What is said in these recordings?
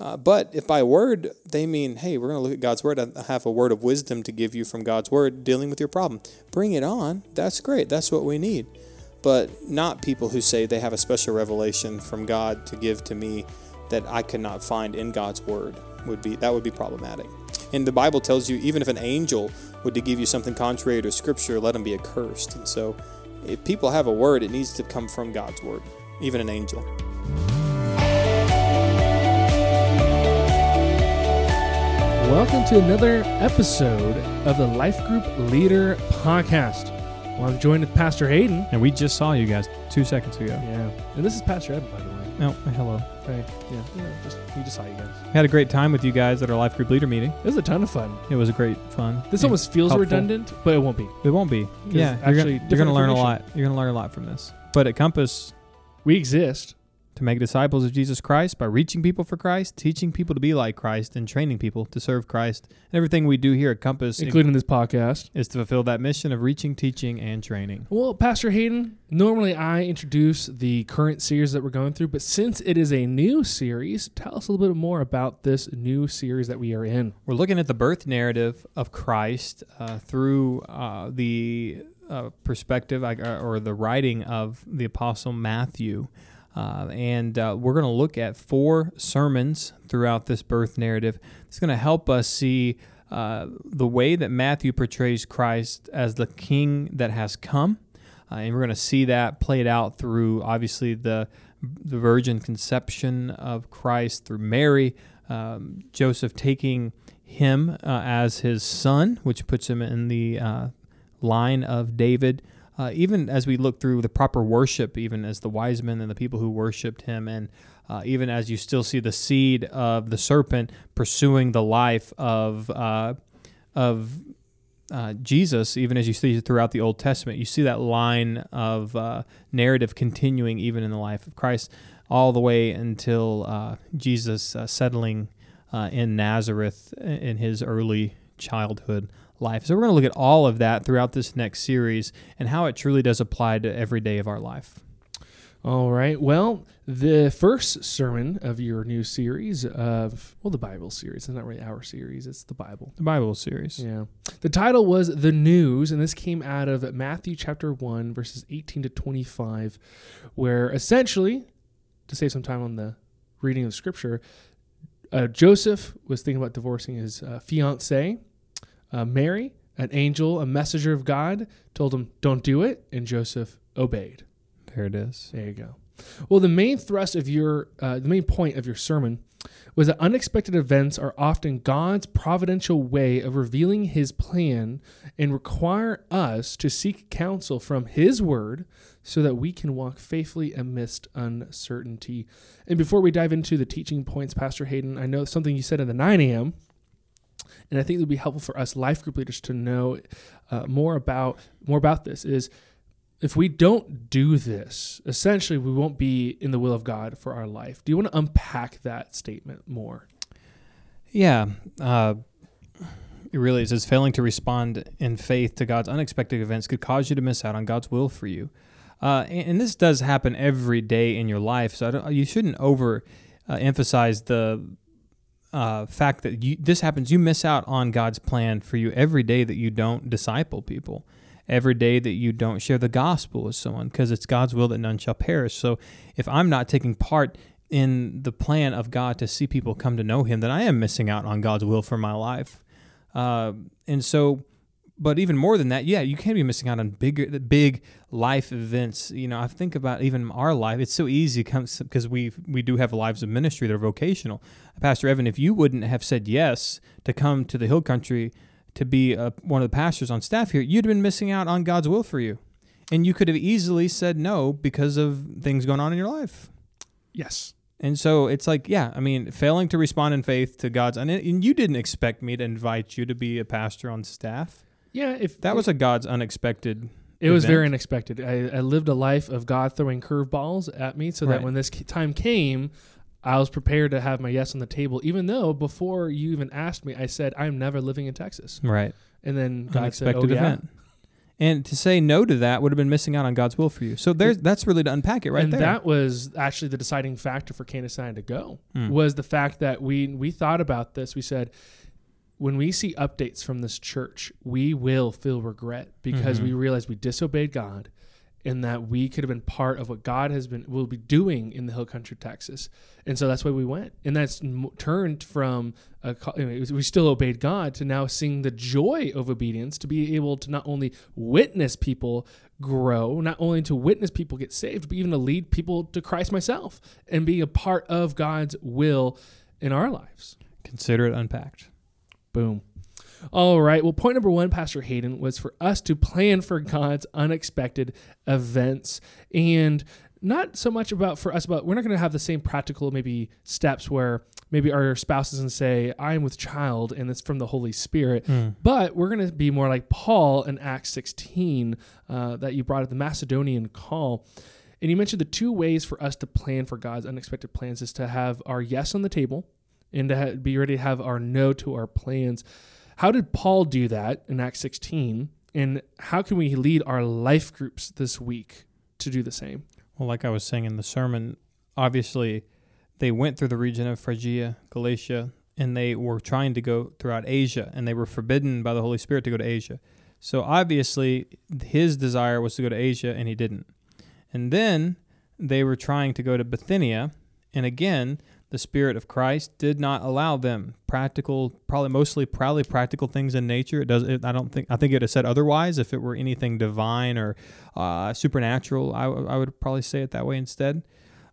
Uh, but if by word they mean, hey, we're going to look at God's word, I have a word of wisdom to give you from God's word dealing with your problem, bring it on. That's great. That's what we need. But not people who say they have a special revelation from God to give to me that I could not find in God's word would be that would be problematic. And the Bible tells you even if an angel would to give you something contrary to scripture, let him be accursed. And so if people have a word, it needs to come from God's word, even an angel. Welcome to another episode of the Life Group Leader Podcast. Well, I'm joined with Pastor Hayden. And we just saw you guys two seconds ago. Yeah. And this is Pastor Evan, by the way. No, hello. Hey, yeah, yeah, just, we just saw you guys. We had a great time with you guys at our life group leader meeting. It was a ton of fun. It was a great fun. This almost feels helpful. redundant, but it won't be. It won't be. Yeah, actually you're different gonna learn a lot. You're gonna learn a lot from this. But at Compass, We exist. To make disciples of Jesus Christ by reaching people for Christ, teaching people to be like Christ, and training people to serve Christ. And everything we do here at Compass including this podcast. is to fulfill that mission of reaching, teaching, and training. Well, Pastor Hayden, normally I introduce the current series that we're going through, but since it is a new series, tell us a little bit more about this new series that we are in. We're looking at the birth narrative of Christ uh, through uh, the uh, perspective or the writing of the Apostle Matthew. Uh, and uh, we're going to look at four sermons throughout this birth narrative. It's going to help us see uh, the way that Matthew portrays Christ as the king that has come. Uh, and we're going to see that played out through obviously the the virgin conception of Christ through Mary, um, Joseph taking him uh, as his son, which puts him in the line of David. Uh, even as we look through the proper worship, even as the wise men and the people who worshipped him, and uh, even as you still see the seed of the serpent pursuing the life of uh, of uh, Jesus, even as you see throughout the Old Testament, you see that line of uh, narrative continuing even in the life of Christ, all the way until uh, Jesus settling in Nazareth in his early childhood life. So we're going to look at all of that throughout this next series and how it truly does apply to every day of our life. All right. Well, the first sermon of your new series of, well, the Bible series. It's not really our series, it's the Bible. The Bible series. Yeah. The title was The News, and this came out of Matthew chapter 1, verses 18 to 25, where essentially, to save some time on the reading of scripture, uh, Joseph was thinking about divorcing his uh, fiancee, uh, Mary. An angel, a messenger of God, told him, Don't do it, and Joseph obeyed. There it is. There you go. Well, the main thrust of your, uh, the main point of your sermon was that unexpected events are often God's providential way of revealing his plan and require us to seek counsel from his word so that we can walk faithfully amidst uncertainty. And before we dive into the teaching points, Pastor Hayden, I know something you said in the 9 a.m. And I think it would be helpful for us life group leaders to know uh, more about more about this. Is if we don't do this, essentially we won't be in the will of God for our life. Do you want to unpack that statement more? Yeah. Uh, it really is. It's failing to respond in faith to God's unexpected events could cause you to miss out on God's will for you. Uh, and, and this does happen every day in your life. So you shouldn't over uh, emphasize the uh, fact that you, this happens. You miss out on God's plan for you every day that you don't disciple people, every day that you don't share the gospel with someone, because it's God's will that none shall perish. So if I'm not taking part in the plan of God to see people come to know Him, then I am missing out on God's will for my life. Uh, and so, but even more than that, yeah, you can't be missing out on bigger, big life events. You know, I think about even our life. It's so easy because we we do have lives of ministry that are vocational. Pastor Evan, if you wouldn't have said yes to come to the Hill Country to be a, one of the pastors on staff here, you'd have been missing out on God's will for you, and you could have easily said no because of things going on in your life. Yes. And so it's like, yeah, I mean, failing to respond in faith to God's, and, and you didn't expect me to invite you to be a pastor on staff. Yeah, if That was a God's unexpected. it was very unexpected. I, I lived a life of God throwing curveballs at me, so that Right. when this time came, I was prepared to have my yes on the table. Even though before you even asked me, I said I'm never living in Texas, Right. and then God said, Unexpected "Oh yeah." event. And to say no to that would have been missing out on God's will for you. So there's that's really to unpack it right and there. that was actually the deciding factor for Candace and I to go Mm. was the fact that we we thought about this. We said when we see updates from this church, we will feel regret because Mhm. we realize we disobeyed God and that we could have been part of what God has been will be doing in the hill country Texas. And so that's why we went. And that's m- turned from a, co- I mean, it was- we still obeyed God to now seeing the joy of obedience to be able to not only witness people grow, not only to witness people get saved, but even to lead people to Christ myself and be a part of God's will in our lives. Consider it unpacked. Boom. All right. Well, point number one, Pastor Hayden, was for us to plan for God's unexpected events and not so much about for us, but we're not going to have the same practical maybe steps where maybe our spouses and say, I am with child and it's from the Holy Spirit. But we're going to be more like Paul in Acts 16 uh, that you brought at the Macedonian call. And you mentioned the two ways for us to plan for God's unexpected plans is to have our yes on the table and to ha- be ready to have our no to our plans. How did Paul do that in Acts 16? And how can we lead our life groups this week to do the same? Well, like I was saying in the sermon, obviously they went through the region of Phrygia, Galatia, and they were trying to go throughout Asia, and they were forbidden by the Holy Spirit to go to Asia. So obviously his desire was to go to Asia, and he didn't. And then they were trying to go to Bithynia, and again, the Spirit of Christ did not allow them. Practical, probably mostly probably practical things in nature. It does. It, I don't think. I think it would have said otherwise if it were anything divine or uh, supernatural. I, w- I would probably say it that way instead.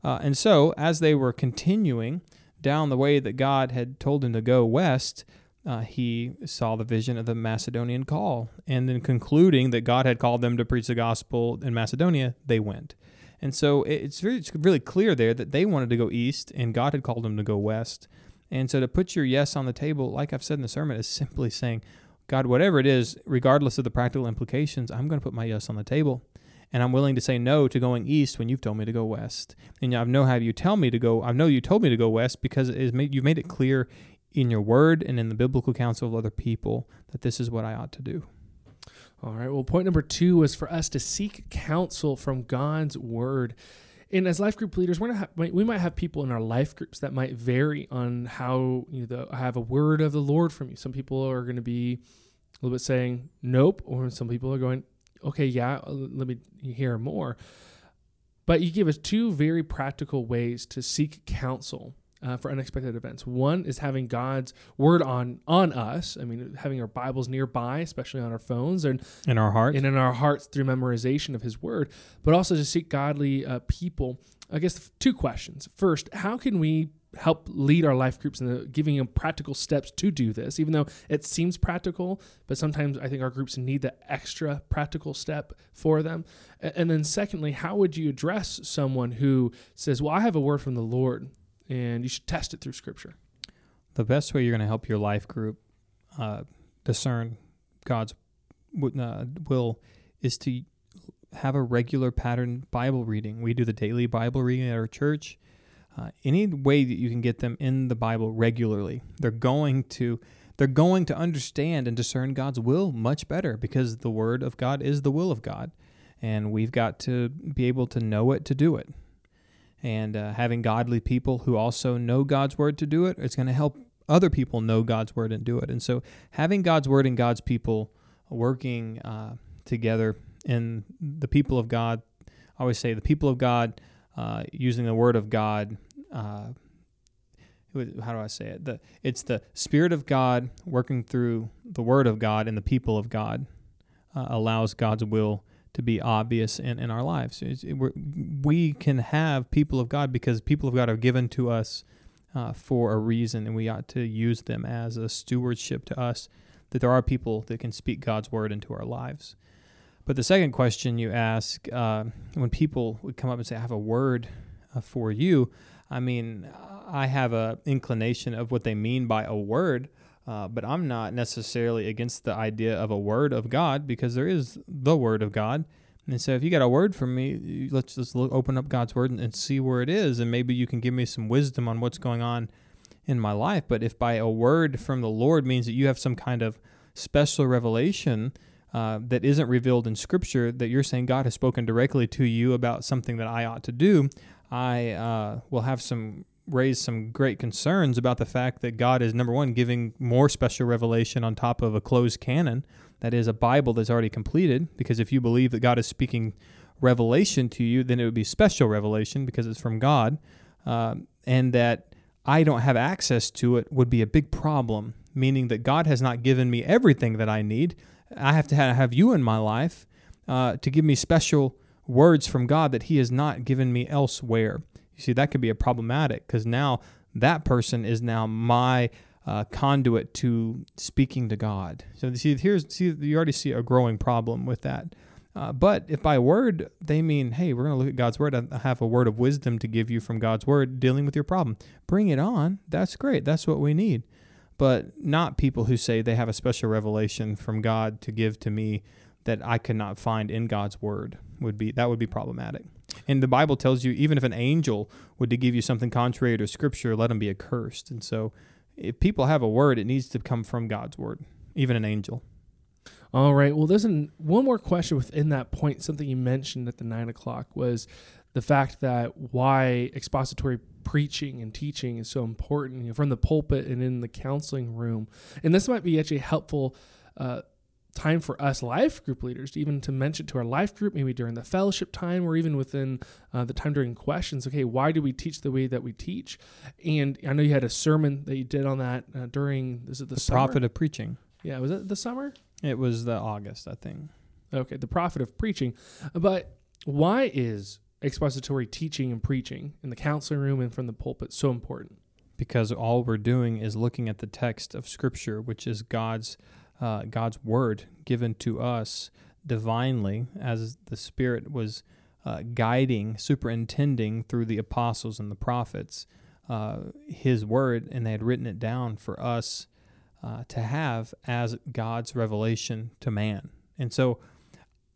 Uh, and so, as they were continuing down the way that God had told him to go west, uh, he saw the vision of the Macedonian call. And then, concluding that God had called them to preach the gospel in Macedonia, they went. And so, it's very, it's really clear there that they wanted to go east, and God had called them to go west. And so, to put your yes on the table, like I've said in the sermon, is simply saying, God, whatever it is, regardless of the practical implications, I'm going to put my yes on the table and I'm willing to say no to going east when you've told me to go west. And I know how you tell me to go. I know you told me to go west because it is made, you've made it clear in your word and in the biblical counsel of other people that this is what I ought to do. All right. Well, point number two was for us to seek counsel from God's word. And as life group leaders, we're have, we might have people in our life groups that might vary on how you know, have a word of the Lord from you. Some people are going to be a little bit saying nope, or some people are going, okay, yeah, let me hear more. But you give us two very practical ways to seek counsel uh, for unexpected events. One is having God's word on on us. I mean, having our Bibles nearby, especially on our phones, and In our heart, and in our hearts through memorization of His Word, but also to seek godly uh, people. I guess two questions. First, how can we help lead our life groups in the, giving them practical steps to do this? Even though it seems practical, but sometimes I think our groups need the extra practical step for them. And then, secondly, how would you address someone who says, "Well, I have a word from the Lord," and you should test it through Scripture? the best way you're going to help your life group uh, discern God's uh, will is to have a regular pattern Bible reading. We do the daily Bible reading at our church. Uh, any way that you can get them in the Bible regularly, they're going to they're going to understand and discern God's will much better because the Word of God is the will of God, and we've got to be able to know it to do it. And uh, having godly people who also know God's Word to do it, it's going to help other people know God's Word and do it. And so, having God's Word and God's people working uh, together and the people of God, I always say the people of God uh, using the Word of God. Uh, how do I say it? The it's the Spirit of God working through the Word of God and the people of God uh, allows God's will to be obvious in, in our lives. It, we can have people of God because people of God are given to us uh, for a reason, and we ought to use them as a stewardship to us. That there are people that can speak God's word into our lives. But the second question you ask, uh, when people would come up and say, "I have a word uh, for you," I mean, I have an inclination of what they mean by a word. Uh, but I'm not necessarily against the idea of a word of God because there is the word of God. And so if you got a word from me, let's just look, open up God's word and, and see where it is. And maybe you can give me some wisdom on what's going on in my life. But if by a word from the Lord means that you have some kind of special revelation uh, that isn't revealed in Scripture that you're saying God has spoken directly to you about something that I ought to do, I uh, will have some raise some great concerns about the fact that God is number one giving more special revelation on top of a closed canon, that is a Bible that's already completed. Because if you believe that God is speaking revelation to you, then it would be special revelation because it's from God, uh, and that I don't have access to it would be a big problem. Meaning that God has not given me everything that I need. I have to have you in my life uh, to give me special words from God that He has not given me elsewhere. You see, that could be a problematic because now that person is now my uh, conduit to speaking to God. So see, here's see you already see a growing problem with that. Uh, but if by word they mean, hey, we're going to look at God's word, I have a word of wisdom to give you from God's word dealing with your problem. Bring it on. That's great. That's what we need. But not people who say they have a special revelation from God to give to me that I could not find in God's word would be that would be problematic. And the Bible tells you even if an angel would to give you something contrary to scripture, let him be accursed. And so if people have a word, it needs to come from God's word, even an angel. All right. Well, there's an, one more question within that point. Something you mentioned at the nine o'clock was the fact that why expository preaching and teaching is so important you know, from the pulpit and in the counseling room. And this might be actually helpful. Uh, time for us life group leaders to even to mention to our life group maybe during the fellowship time or even within uh, the time during questions okay why do we teach the way that we teach? And i know you had a sermon that you did on that uh, during is it the, the prophet of preaching. Yeah was it the summer? It was the august i think. Okay the prophet of preaching. But why is expository teaching and preaching in the counseling room and from the pulpit so important? Because all we're doing is looking at the text of scripture which is god's uh, God's word given to us divinely as the Spirit was uh, guiding, superintending through the apostles and the prophets uh, His word, and they had written it down for us uh, to have as God's revelation to man. And so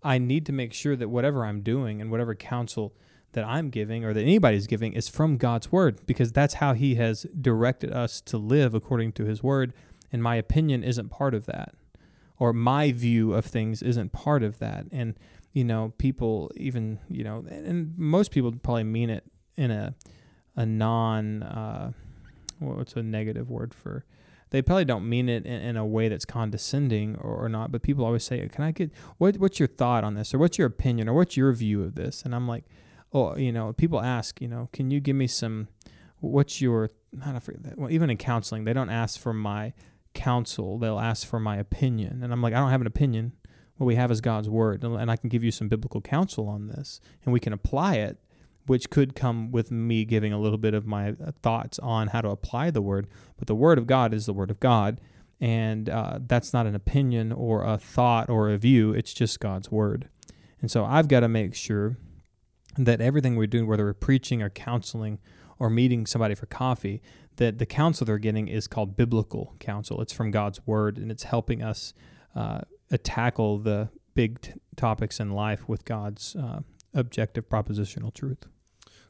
I need to make sure that whatever I'm doing and whatever counsel that I'm giving or that anybody's giving is from God's word because that's how He has directed us to live according to His word and my opinion isn't part of that. Or my view of things isn't part of that. And you know people even you know and most people probably mean it in a a non uh, what's a negative word for they probably don't mean it in, in a way that's condescending or, or, not but people always say can i get what what's your thought on this? Or what's your opinion? Or what's your view of this? And i'm like oh you know people ask you know can you give me some what's your not forget well even in counseling they don't ask for my counsel. They'll ask for my opinion. And I'm like, I don't have an opinion. What we have is God's word. And I can give you some biblical counsel on this, and we can apply it, which could come with me giving a little bit of my uh, thoughts on how to apply the word. But the word of God is the word of God. And uh, that's not an opinion or a thought or a view, it's just God's word. And so I've got to make sure that everything we're doing, whether we're preaching or counseling or meeting somebody for coffee, that the counsel they're getting is called biblical counsel. It's from God's word, and it's helping us uh, tackle the big t- topics in life with God's uh, objective propositional truth.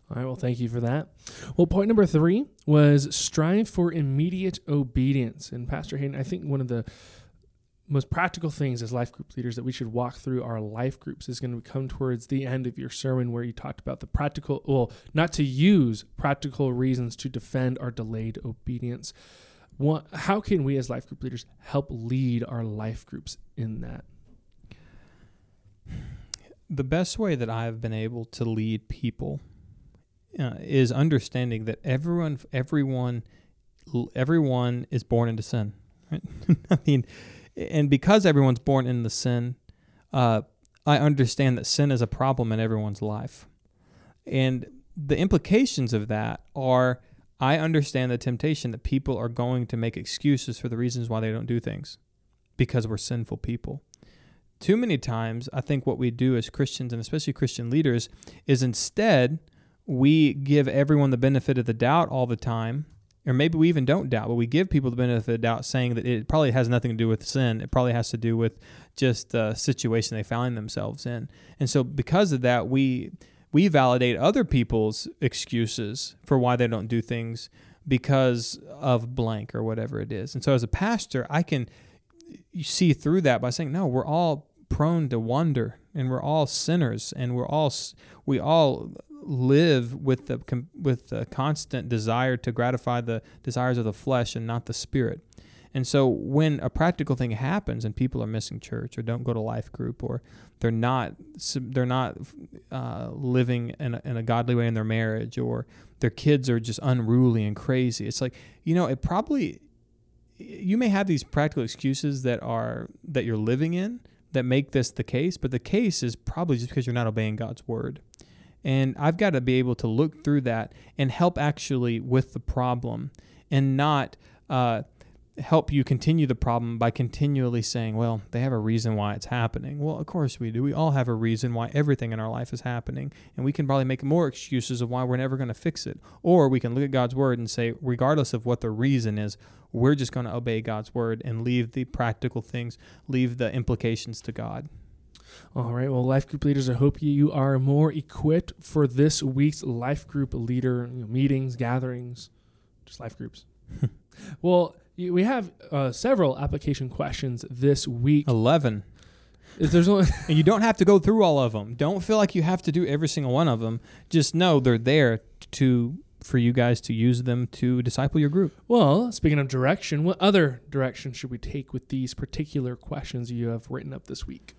All right, well, thank you for that. Well, point number three was strive for immediate obedience. And Pastor Hayden, I think one of the most practical things as life group leaders that we should walk through our life groups is going to come towards the end of your sermon where you talked about the practical well not to use practical reasons to defend our delayed obedience. What, how can we as life group leaders help lead our life groups in that? The best way that i've been able to lead people uh, is understanding that everyone everyone everyone is born into sin right? I mean and because everyone's born in the sin, uh, I understand that sin is a problem in everyone's life. And the implications of that are I understand the temptation that people are going to make excuses for the reasons why they don't do things because we're sinful people. Too many times, I think what we do as Christians and especially Christian leaders is instead we give everyone the benefit of the doubt all the time or maybe we even don't doubt, but we give people the benefit of the doubt, saying that it probably has nothing to do with sin. It probably has to do with just the situation they find themselves in. And so, because of that, we we validate other people's excuses for why they don't do things because of blank or whatever it is. And so, as a pastor, I can see through that by saying, no, we're all prone to wander, and we're all sinners, and we're all we all live with the with the constant desire to gratify the desires of the flesh and not the spirit. And so when a practical thing happens and people are missing church or don't go to life group or they're not they're not uh, living in a, in a godly way in their marriage or their kids are just unruly and crazy, it's like you know it probably you may have these practical excuses that are that you're living in that make this the case, but the case is probably just because you're not obeying God's word. And I've got to be able to look through that and help actually with the problem and not uh, help you continue the problem by continually saying, well, they have a reason why it's happening. Well, of course we do. We all have a reason why everything in our life is happening. And we can probably make more excuses of why we're never going to fix it. Or we can look at God's word and say, regardless of what the reason is, we're just going to obey God's word and leave the practical things, leave the implications to God. All right. Well, life group leaders, I hope you are more equipped for this week's life group leader you know, meetings, gatherings, just life groups. well, we have uh, several application questions this week. 11. There's only and you don't have to go through all of them. Don't feel like you have to do every single one of them. Just know they're there to for you guys to use them to disciple your group. Well, speaking of direction, what other direction should we take with these particular questions you have written up this week?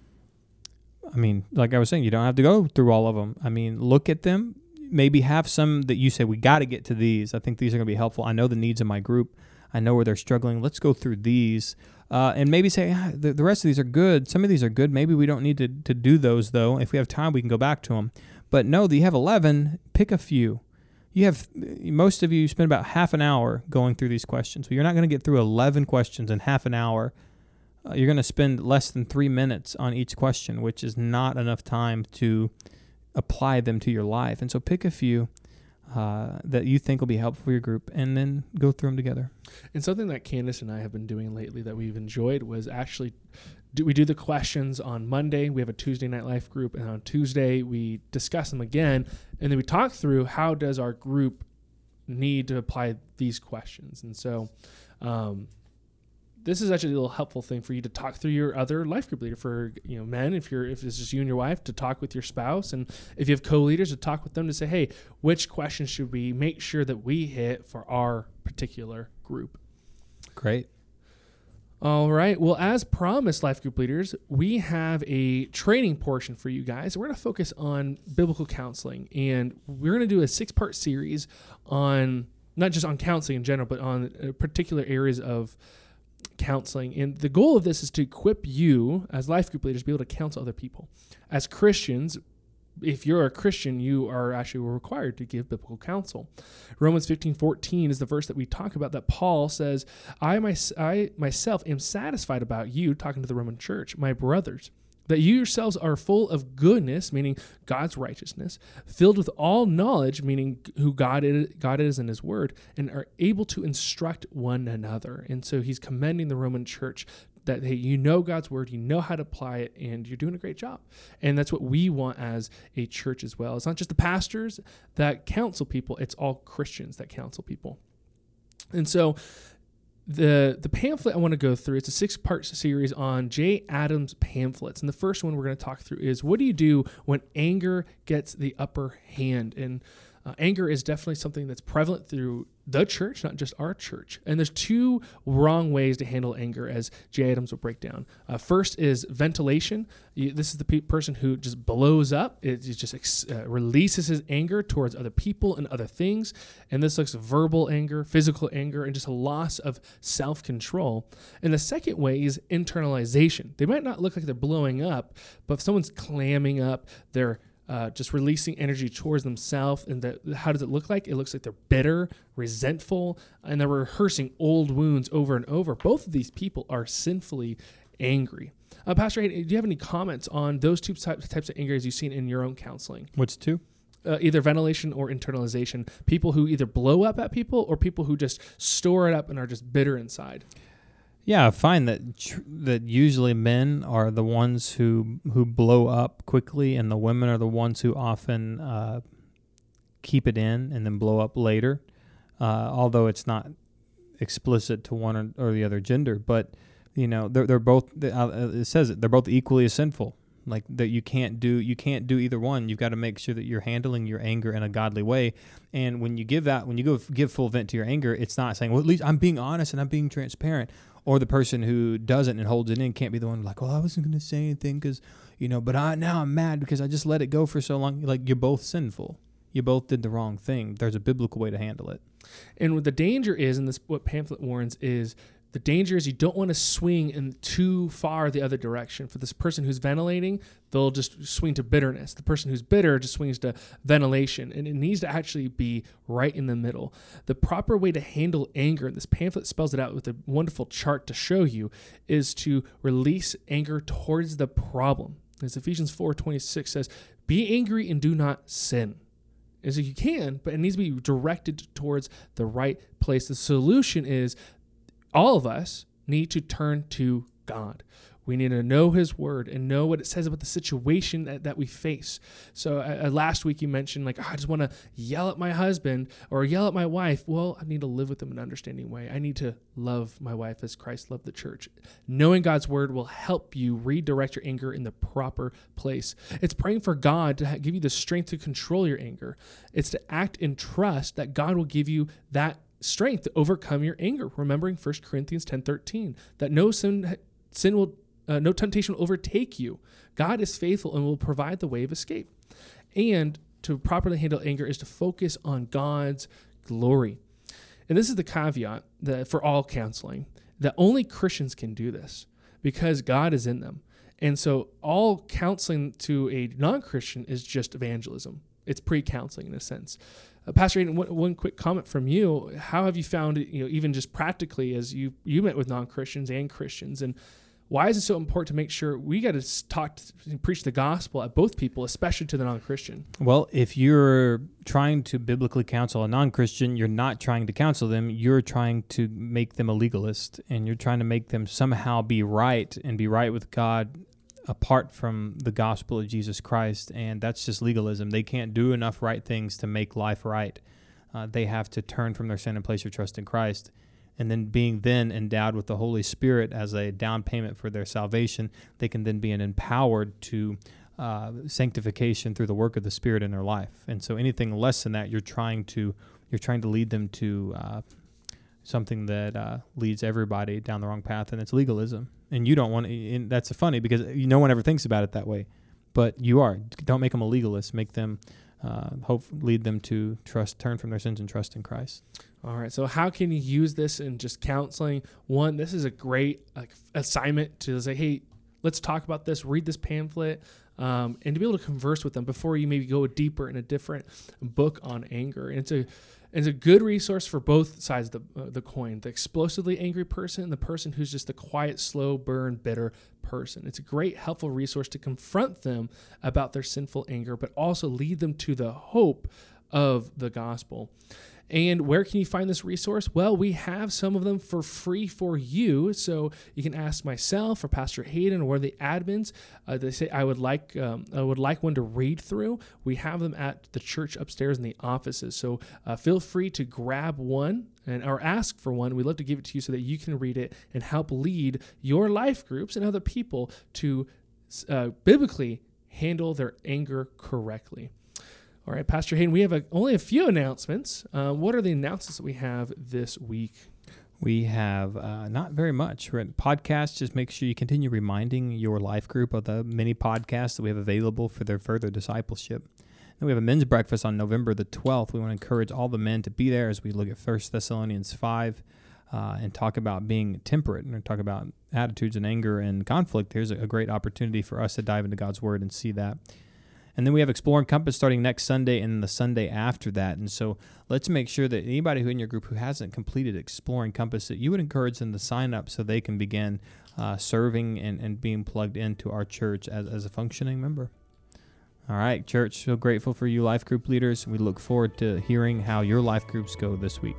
I mean, like I was saying, you don't have to go through all of them. I mean, look at them. Maybe have some that you say we got to get to these. I think these are going to be helpful. I know the needs of my group. I know where they're struggling. Let's go through these. Uh, and maybe say ah, the, the rest of these are good. Some of these are good. Maybe we don't need to, to do those though. If we have time, we can go back to them. But no, you have 11. Pick a few. You have most of you spend about half an hour going through these questions. So you're not going to get through 11 questions in half an hour. Uh, you're going to spend less than three minutes on each question, which is not enough time to apply them to your life. And so pick a few uh, that you think will be helpful for your group, and then go through them together. And something that Candace and I have been doing lately that we've enjoyed was actually do we do the questions on Monday. We have a Tuesday night life group, and on Tuesday we discuss them again, and then we talk through how does our group need to apply these questions. And so, um, this is actually a little helpful thing for you to talk through your other life group leader for you know men if you're if it's just you and your wife to talk with your spouse and if you have co-leaders to talk with them to say hey which questions should we make sure that we hit for our particular group great all right. Well, as promised, life group leaders, we have a training portion for you guys. We're going to focus on biblical counseling, and we're going to do a six part series on not just on counseling in general, but on uh, particular areas of counseling. And the goal of this is to equip you as life group leaders to be able to counsel other people. As Christians, if you're a Christian, you are actually required to give biblical counsel. Romans 15, 14 is the verse that we talk about that Paul says, I, my, I myself am satisfied about you, talking to the Roman church, my brothers that you yourselves are full of goodness, meaning God's righteousness, filled with all knowledge, meaning who God is, God is in His Word, and are able to instruct one another. And so he's commending the Roman church that hey, you know God's Word, you know how to apply it, and you're doing a great job. And that's what we want as a church as well. It's not just the pastors that counsel people; it's all Christians that counsel people. And so the the pamphlet I want to go through. It's a six part series on Jay Adams pamphlets, and the first one we're going to talk through is what do you do when anger gets the upper hand? And uh, anger is definitely something that's prevalent through the church, not just our church. And there's two wrong ways to handle anger, as Jay Adams will break down. Uh, first is ventilation. You, this is the pe- person who just blows up. It, it just ex- uh, releases his anger towards other people and other things. And this looks verbal anger, physical anger, and just a loss of self control. And the second way is internalization. They might not look like they're blowing up, but if someone's clamming up, they're uh, just releasing energy towards themselves. And that, how does it look like? It looks like they're bitter, resentful, and they're rehearsing old wounds over and over. Both of these people are sinfully angry. Uh, Pastor, do you have any comments on those two types, types of anger as you've seen in your own counseling? What's two? Uh, either ventilation or internalization. People who either blow up at people or people who just store it up and are just bitter inside. Yeah, I find that tr- that usually men are the ones who who blow up quickly, and the women are the ones who often uh, keep it in and then blow up later. Uh, although it's not explicit to one or, or, the other gender, but you know they're they're both uh, it says it they're both equally as sinful. Like that you can't do you can't do either one. You've got to make sure that you're handling your anger in a godly way. And when you give that when you go give full vent to your anger it's not saying well at least i'm being honest and i'm being transparent or the person who doesn't and holds it in can't be the one like well i wasn't going to say anything because you know but i now i'm mad because i just let it go for so long. Like you're both sinful. You both did the wrong thing. There's a biblical way to handle it. And what the danger is and this what pamphlet warns is the danger is you don't want to swing in too far the other direction. For this person who's ventilating, they'll just swing to bitterness. The person who's bitter just swings to ventilation. And it needs to actually be right in the middle. The proper way to handle anger, and this pamphlet spells it out with a wonderful chart to show you, is to release anger towards the problem. As Ephesians 4:26 says, be angry and do not sin. As you can, but it needs to be directed towards the right place. The solution is all of us need to turn to God. We need to know His Word and know what it says about the situation that, that we face. So, uh, uh last week you mentioned, like, oh, I just want to yell at my husband or yell at my wife. Well, I need to live with them in an understanding way. I need to love my wife as Christ loved the church. Knowing God's Word will help you redirect your anger in the proper place. It's praying for God to give you the strength to control your anger, it's to act in trust that God will give you that strength to overcome your anger. Remembering 1 corinthians 10.13 that no sin sin will uh, no temptation will overtake you. God is faithful and will provide the way of escape. And to properly handle anger is to focus on god's glory. And this is the caveat that for all counseling that only christians can do this because god is in them. And so all counseling to a non-christian is just evangelism it's pre-counseling in a sense uh, Pastor Hayden, one, one, quick comment from you. How have you found it, you know, even just practically as you you met with non Christians and Christians, and why is it so important to make sure we got to talk preach the gospel at both people, especially to the non Christian? Well, if you're trying to biblically counsel a non Christian, you're not trying to counsel them. You're trying to make them a legalist, and you're trying to make them somehow be right and be right with God apart from the gospel of Jesus Christ, and that's just legalism. They can't do enough right things to make life right. Uh, they have to turn from their sin and place their trust in Christ. And then, being then endowed with the Holy Spirit as a down payment for their salvation, they can then be empowered to uh, sanctification through the work of the Spirit in their life. And so, anything less than that, you're trying to you're trying to lead them to uh, something that uh, leads everybody down the wrong path, and it's legalism. And you don't want. To, and that's funny because no one ever thinks about it that way, but you are. Don't make them a legalist. Make them uh, hope lead them to trust, turn from their sins and trust in Christ. All right. So how can you use this in just counseling? One, this is a great like assignment to say, hey, let's talk about this. Read this pamphlet. Um, and to be able to converse with them before you maybe go deeper in a different book on anger. And it's a it's a good resource for both sides of the, uh, the coin the explosively angry person and the person who's just the quiet, slow burn, bitter person. It's a great, helpful resource to confront them about their sinful anger, but also lead them to the hope of the gospel. And where can you find this resource? Well, we have some of them for free for you. So you can ask myself or Pastor Hayden or the admins. Uh, they say I would like um, I would like one to read through. We have them at the church upstairs in the offices. So uh, feel free to grab one and or ask for one. We'd love to give it to you so that you can read it and help lead your life groups and other people to uh, biblically handle their anger correctly. All right, Pastor Hayden, we have a, only a few announcements. Uh, what are the announcements that we have this week? We have uh, not very much. We're podcasts. Just make sure you continue reminding your life group of the many podcasts that we have available for their further discipleship. Then we have a men's breakfast on November the 12th. We want to encourage all the men to be there as we look at First Thessalonians 5 uh, and talk about being temperate and talk about attitudes and anger and conflict. Here's a, a great opportunity for us to dive into God's Word and see that. And then we have Explore and Compass starting next Sunday and the Sunday after that. And so let's make sure that anybody who in your group who hasn't completed Explore and Compass, that you would encourage them to sign up so they can begin uh, serving and, and being plugged into our church as, as a functioning member. All right, church, so grateful for you, life group leaders. We look forward to hearing how your life groups go this week.